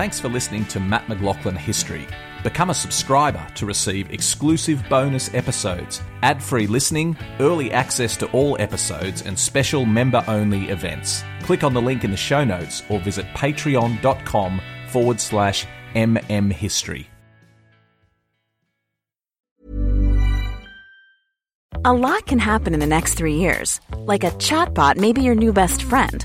Thanks for listening to Matt McLaughlin History. Become a subscriber to receive exclusive bonus episodes, ad free listening, early access to all episodes, and special member only events. Click on the link in the show notes or visit patreon.com forward slash mmhistory. A lot can happen in the next three years. Like a chatbot may be your new best friend.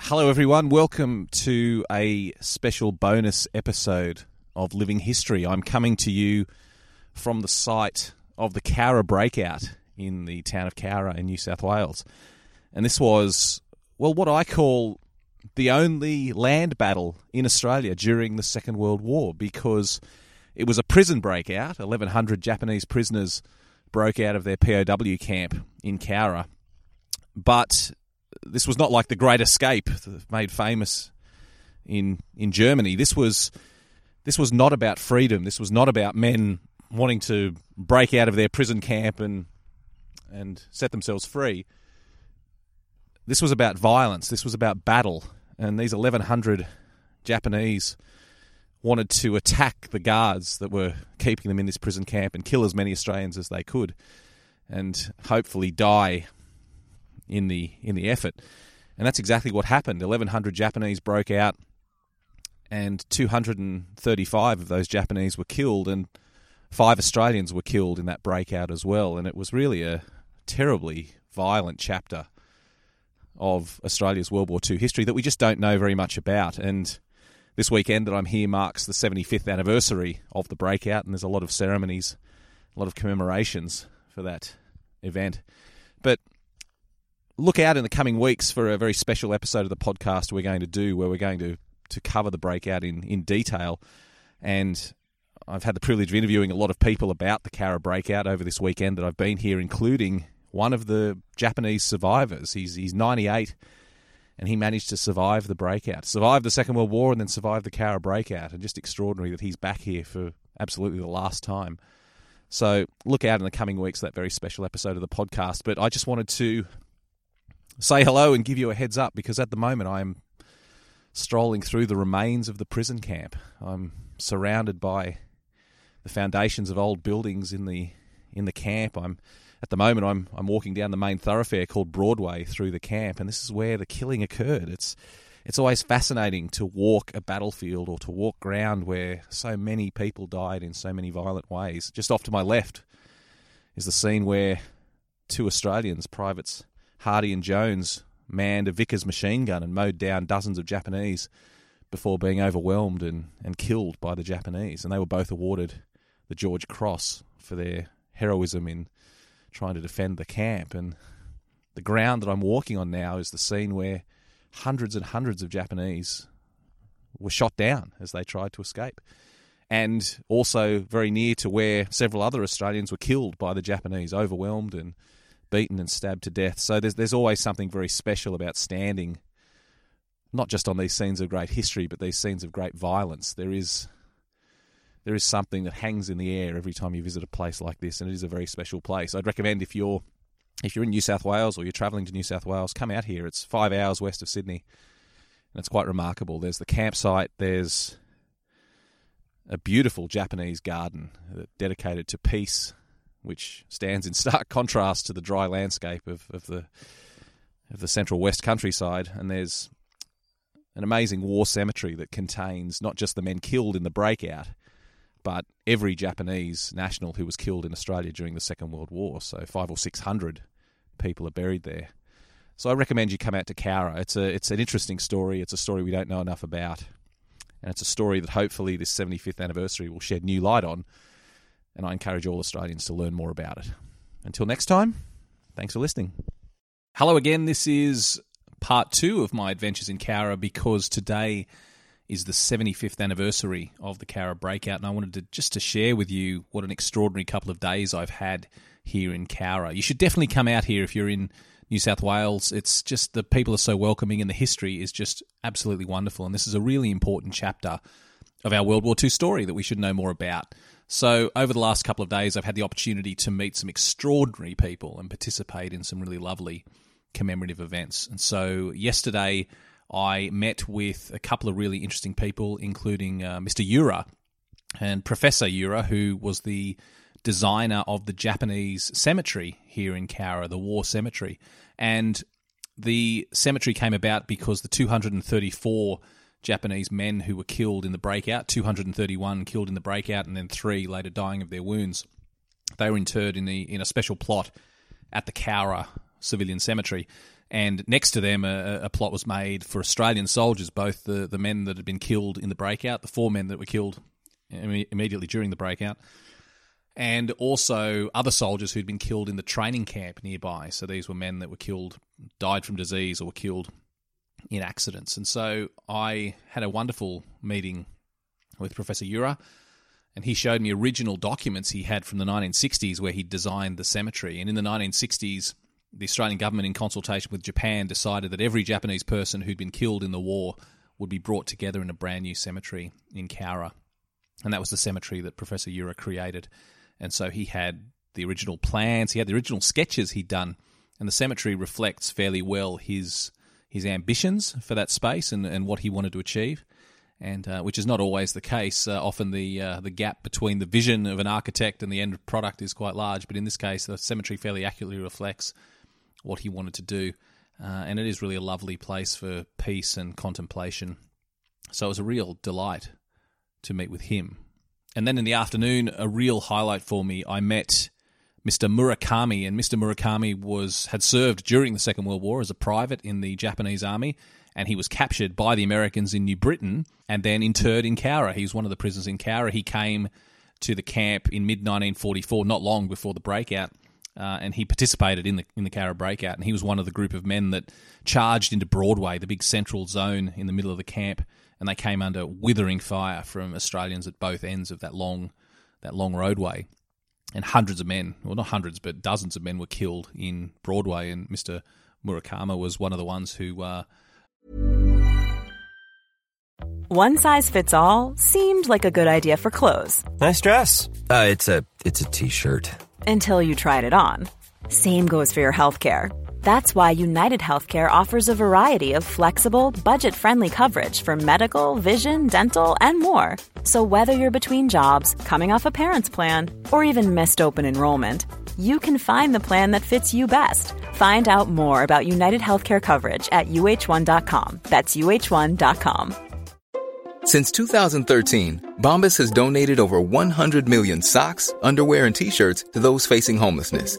Hello, everyone. Welcome to a special bonus episode of Living History. I'm coming to you from the site of the Cowra breakout in the town of Cowra in New South Wales. And this was, well, what I call the only land battle in Australia during the Second World War because it was a prison breakout. 1,100 Japanese prisoners broke out of their POW camp in Cowra. But this was not like the Great Escape made famous in in Germany. This was this was not about freedom. This was not about men wanting to break out of their prison camp and and set themselves free. This was about violence. This was about battle. And these 1,100 Japanese wanted to attack the guards that were keeping them in this prison camp and kill as many Australians as they could, and hopefully die in the in the effort. And that's exactly what happened. 1,100 Japanese broke out, and 235 of those Japanese were killed, and five Australians were killed in that breakout as well. And it was really a terribly violent chapter of Australia's World War II history that we just don't know very much about. And this weekend that I'm here marks the 75th anniversary of the breakout, and there's a lot of ceremonies, a lot of commemorations for that event. But look out in the coming weeks for a very special episode of the podcast we're going to do where we're going to, to cover the breakout in, in detail. And I've had the privilege of interviewing a lot of people about the Cowra breakout over this weekend that I've been here, including one of the Japanese survivors. He's, he's 98 and he managed to survive the breakout, survive the Second World War, and then survive the Cowra breakout. And just extraordinary that he's back here for absolutely the last time. So look out in the coming weeks for that very special episode of the podcast. But I just wanted to say hello and give you a heads up because at the moment I'm strolling through the remains of the prison camp. I'm surrounded by the foundations of old buildings in the in the camp. I'm at the moment I'm I'm walking down the main thoroughfare called Broadway through the camp, and this is where the killing occurred. It's it's always fascinating to walk a battlefield or to walk ground where so many people died in so many violent ways. Just off to my left is the scene where two Australians, privates Hardy and Jones manned a Vickers machine gun and mowed down dozens of Japanese before being overwhelmed and, and killed by the Japanese. And they were both awarded the George Cross for their heroism in trying to defend the camp. And the ground that I'm walking on now is the scene where hundreds and hundreds of Japanese were shot down as they tried to escape. And also very near to where several other Australians were killed by the Japanese, overwhelmed and beaten and stabbed to death. So there's there's always something very special about standing, not just on these scenes of great history, but these scenes of great violence. There is there is something that hangs in the air every time you visit a place like this, and it is a very special place. I'd recommend if you're if you're in New South Wales or you're travelling to New South Wales, come out here. It's five hours west of Sydney, and it's quite remarkable. There's the campsite. There's a beautiful Japanese garden dedicated to peace which stands in stark contrast to the dry landscape of, of the of the central west countryside. And there's an amazing war cemetery that contains not just the men killed in the breakout, but every Japanese national who was killed in Australia during the Second World War. So five or six hundred people are buried there. So I recommend you come out to Cowra. It's a it's an interesting story. It's a story we don't know enough about, and it's a story that hopefully this 75th anniversary will shed new light on and I encourage all Australians to learn more about it. Until next time, thanks for listening. Hello again. This is part two of my adventures in Cowra because today is the 75th anniversary of the Cowra breakout, and I wanted to just to share with you what an extraordinary couple of days I've had here in Cowra. You should definitely come out here if you're in New South Wales. It's just the people are so welcoming, and the history is just absolutely wonderful. And this is a really important chapter of our World War II story that we should know more about. So, over the last couple of days, I've had the opportunity to meet some extraordinary people and participate in some really lovely commemorative events. And so, yesterday, I met with a couple of really interesting people, including uh, Mr. Yura and Professor Yura, who was the designer of the Japanese cemetery here in Cowra, the War Cemetery. And the cemetery came about because the 234 Japanese men who were killed in the breakout, 231 killed in the breakout, and then three later dying of their wounds. They were interred in the in a special plot at the Cowra civilian cemetery. And next to them, a, a, plot was made for Australian soldiers, both the, the men that had been killed in the breakout, the four men that were killed immediately during the breakout, and also other soldiers who'd been killed in the training camp nearby. So these were men that were killed, died from disease, or were killed in accidents. And so I had a wonderful meeting with Professor Yura, and he showed me original documents he had from the 1960s where he designed the cemetery. And in the 1960s, the Australian government, in consultation with Japan, decided that every Japanese person who'd been killed in the war would be brought together in a brand new cemetery in Cowra. And that was the cemetery that Professor Yura created. And so he had the original plans, he had the original sketches he'd done, and the cemetery reflects fairly well his his ambitions for that space and, and what he wanted to achieve, and uh, which is not always the case. Uh, often the uh, the gap between the vision of an architect and the end product is quite large, but in this case, the cemetery fairly accurately reflects what he wanted to do, uh, and it is really a lovely place for peace and contemplation. So it was a real delight to meet with him. And then in the afternoon, a real highlight for me, I met Mr. Murakami, and Mr. Murakami was had served during the Second World War as a private in the Japanese army, and he was captured by the Americans in New Britain and then interred in Cowra. He was one of the prisoners in Cowra. He came to the camp in mid 1944, not long before the breakout, uh, and he participated in the in the Cowra breakout. And he was one of the group of men that charged into Broadway, the big central zone in the middle of the camp, and they came under withering fire from Australians at both ends of that long that long roadway and hundreds of men, well, not hundreds, but dozens of men were killed in Broadway. And Mr. Murakami was one of the ones who. Uh... One size fits all seemed like a good idea for clothes. Nice dress. Uh, it's a it's a t-shirt. Until you tried it on. Same goes for your health care. That's why United Healthcare offers a variety of flexible, budget friendly coverage for medical, vision, dental, and more. So, whether you're between jobs, coming off a parent's plan, or even missed open enrollment, you can find the plan that fits you best. Find out more about United Healthcare coverage at uh1.com. That's uh1.com. Since 2013, Bombas has donated over 100 million socks, underwear, and t shirts to those facing homelessness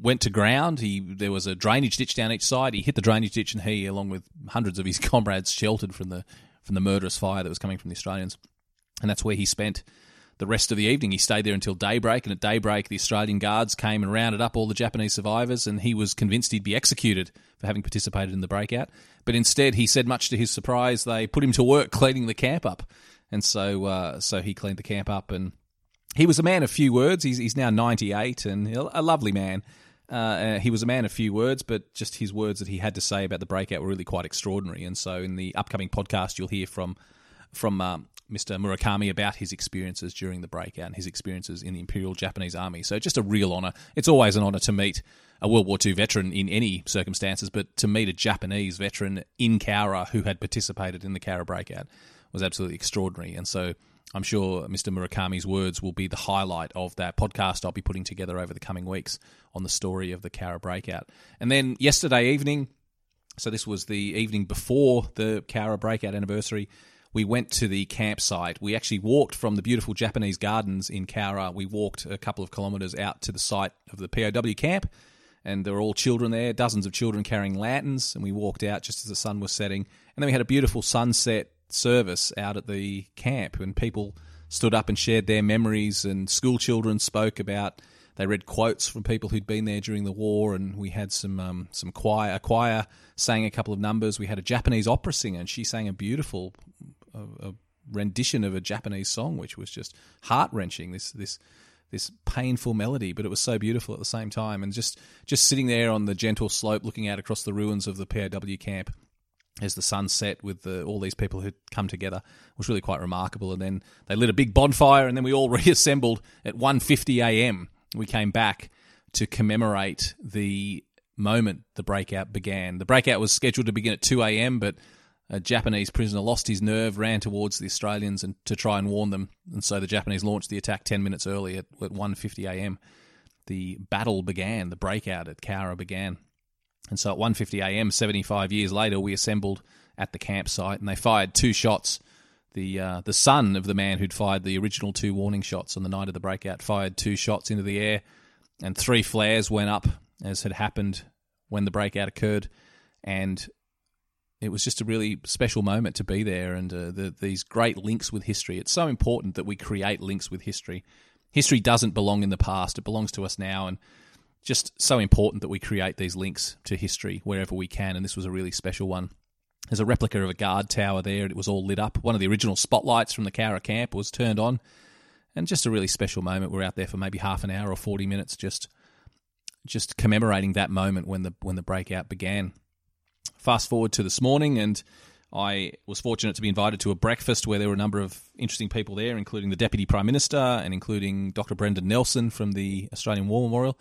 went to ground. He there was a drainage ditch down each side. He hit the drainage ditch, and he, along with hundreds of his comrades, sheltered from the from the murderous fire that was coming from the Australians. And that's where he spent the rest of the evening. He stayed there until daybreak, and at daybreak, the Australian guards came and rounded up all the Japanese survivors, and he was convinced he'd be executed for having participated in the breakout. But instead, he said, much to his surprise, they put him to work cleaning the camp up, and so uh, so he cleaned the camp up and. He was a man of few words. He's, he's now 98 and a lovely man. Uh, uh, he was a man of few words, but just his words that he had to say about the breakout were really quite extraordinary. And so, in the upcoming podcast, you'll hear from from um, Mr. Murakami about his experiences during the breakout and his experiences in the Imperial Japanese Army. So, just a real honour. It's always an honour to meet a World War II veteran in any circumstances, but to meet a Japanese veteran in Cowra who had participated in the Cowra breakout was absolutely extraordinary. And so, I'm sure Mr. Murakami's words will be the highlight of that podcast I'll be putting together over the coming weeks on the story of the Cowra breakout. And then yesterday evening, so this was the evening before the Cowra breakout anniversary, we went to the campsite. We actually walked from the beautiful Japanese gardens in Cowra. We walked a couple of kilometres out to the site of the POW camp, and there were all children there, dozens of children carrying lanterns. And we walked out just as the sun was setting, and then we had a beautiful sunset service out at the camp, and people stood up and shared their memories, and school children spoke about. They read quotes from people who'd been there during the war, and we had some um, some choir. A choir sang a couple of numbers. We had a Japanese opera singer, and she sang a beautiful a, a rendition of a Japanese song, which was just heart wrenching. This this this painful melody, but it was so beautiful at the same time. And just just sitting there on the gentle slope, looking out across the ruins of the POW camp as the sun set with the, all these people who'd come together was really quite remarkable. And then they lit a big bonfire, and then we all reassembled at 1.50 a.m. We came back to commemorate the moment the breakout began. The breakout was scheduled to begin at 2 a.m., but a Japanese prisoner lost his nerve, ran towards the Australians and to try and warn them, and so the Japanese launched the attack ten minutes early at, at 1:50 a.m. The battle began, the breakout at Cowra began, and so at 1:50 a.m. 75 years later, we assembled at the campsite, and they fired two shots. The uh, the son of the man who'd fired the original two warning shots on the night of the breakout fired two shots into the air, and three flares went up as had happened when the breakout occurred, and it was just a really special moment to be there and uh, the, these great links with history. It's so important that we create links with history. History doesn't belong in the past, it belongs to us now. And just so important that we create these links to history wherever we can. And this was a really special one. There's a replica of a guard tower there, and it was all lit up. One of the original spotlights from the Cowra camp was turned on. And just a really special moment. We're out there for maybe half an hour or 40 minutes just just commemorating that moment when the when the breakout began. Fast forward to this morning, and I was fortunate to be invited to a breakfast where there were a number of interesting people there, including the Deputy Prime Minister and including Dr. Brendan Nelson from the Australian War Memorial.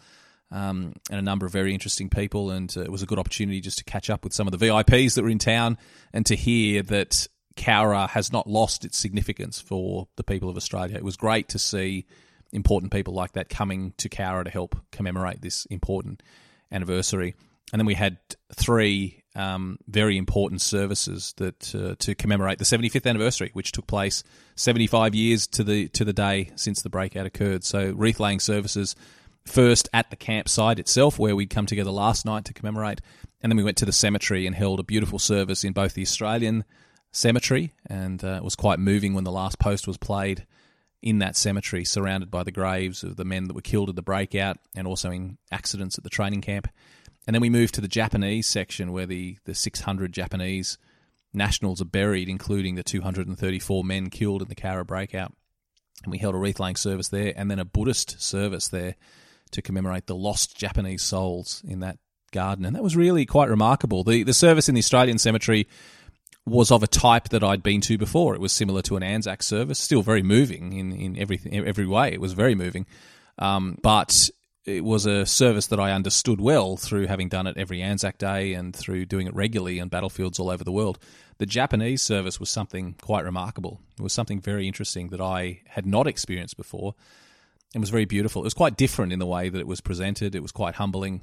Um, and a number of very interesting people, and uh, it was a good opportunity just to catch up with some of the VIPs that were in town and to hear that Cowra has not lost its significance for the people of Australia. It was great to see important people like that coming to Cowra to help commemorate this important anniversary. And then we had three um, very important services that uh, to commemorate the 75th anniversary, which took place 75 years to the to the day since the breakout occurred. So wreath laying services first at the campsite itself, where we'd come together last night to commemorate, and then we went to the cemetery and held a beautiful service in both the Australian cemetery, and uh, it was quite moving when the last post was played in that cemetery, surrounded by the graves of the men that were killed at the breakout and also in accidents at the training camp. And then we moved to the Japanese section where the, the 600 Japanese nationals are buried, including the 234 men killed in the Cowra breakout. And we held a wreath laying service there and then a Buddhist service there to commemorate the lost Japanese souls in that garden. And that was really quite remarkable. The, the service in the Australian cemetery was of a type that I'd been to before. It was similar to an Anzac service, still very moving in, in every, every way. It was very moving. Um, but it was a service that I understood well through having done it every Anzac Day and through doing it regularly on battlefields all over the world. The Japanese service was something quite remarkable. It was something very interesting that I had not experienced before. It was very beautiful. It was quite different in the way that it was presented. It was quite humbling.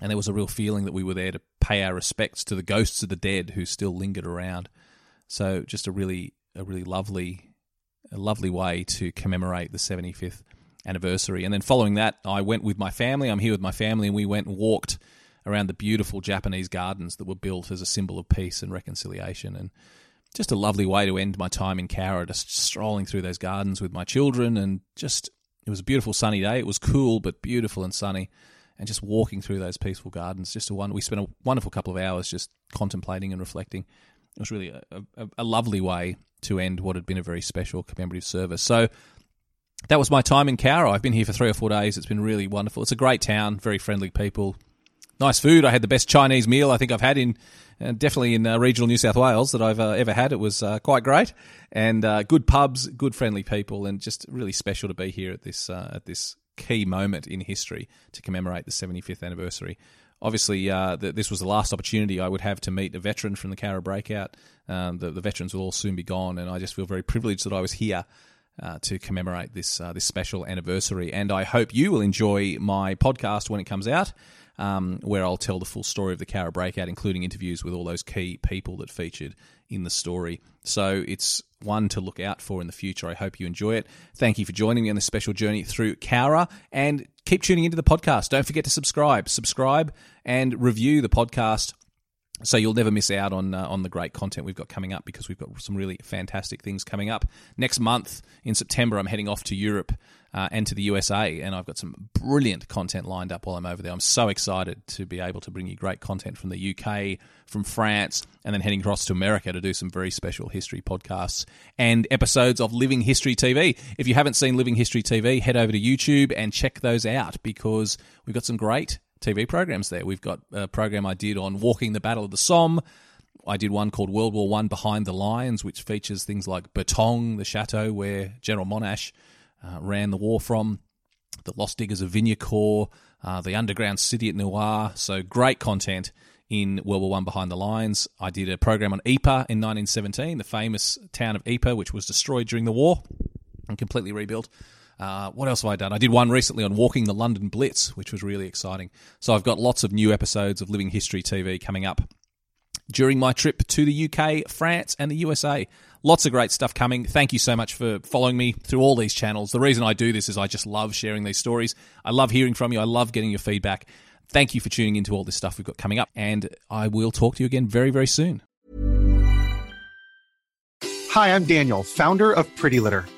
And there was a real feeling that we were there to pay our respects to the ghosts of the dead who still lingered around. So just a really a really lovely a lovely way to commemorate the 75th anniversary. And then following that, I went with my family. I'm here with my family, and we went and walked around the beautiful Japanese gardens that were built as a symbol of peace and reconciliation. And just a lovely way to end my time in Cowra, just strolling through those gardens with my children. And just, it was a beautiful sunny day. It was cool, but beautiful and sunny. And just walking through those peaceful gardens, just a one. We spent a wonderful couple of hours just contemplating and reflecting. It was really a, a, a lovely way to end what had been a very special commemorative service. So that was my time in Cowra. I've been here for three or four days. It's been really wonderful. It's a great town, very friendly people, nice food. I had the best Chinese meal I think I've had in uh, definitely in uh, regional New South Wales that I've uh, ever had. It was uh, quite great, and uh, good pubs, good friendly people, and just really special to be here at this uh, at this key moment in history to commemorate the 75th anniversary. Obviously, this was the last opportunity I would have to meet a veteran from the Cowra breakout. Um, the, the veterans will all soon be gone, and I just feel very privileged that I was here to commemorate this this special anniversary. And I hope you will enjoy my podcast when it comes out. Um, where I'll tell the full story of the Cowra Breakout, including interviews with all those key people that featured in the story. So it's one to look out for in the future. I hope you enjoy it. Thank you for joining me on this special journey through Cowra and keep tuning into the podcast. Don't forget to subscribe, subscribe and review the podcast so you'll never miss out on uh, on the great content we've got coming up because we've got some really fantastic things coming up next month in September. I'm heading off to Europe uh, and to the USA, and I've got some brilliant content lined up while I'm over there. I'm so excited to be able to bring you great content from the UK, from France, and then heading across to America to do some very special history podcasts and episodes of Living History TV. If you haven't seen Living History TV, head over to YouTube and check those out because we've got some great TV programs there. We've got a program I did on walking the Battle of the Somme. I did one called World War One Behind the Lines, which features things like Bertangles, the chateau where General Monash uh, ran the war from, the Lost Diggers of Vignacourt, uh, the underground city at Naours. So great content in World War One Behind the Lines. I did a program on Ypres in 1917, the famous town of Ypres, which was destroyed during the war and completely rebuilt. Uh, what else have I done? I did one recently on walking the London Blitz, which was really exciting. So I've got lots of new episodes of Living History TV coming up during my trip to the UK, France, and the USA. Lots of great stuff coming. Thank you so much for following me through all these channels. The reason I do this is I just love sharing these stories. I love hearing from you. I love getting your feedback. Thank you for tuning into all this stuff we've got coming up, and I will talk to you again very, very soon. Hi, I'm Daniel, founder of Pretty Litter.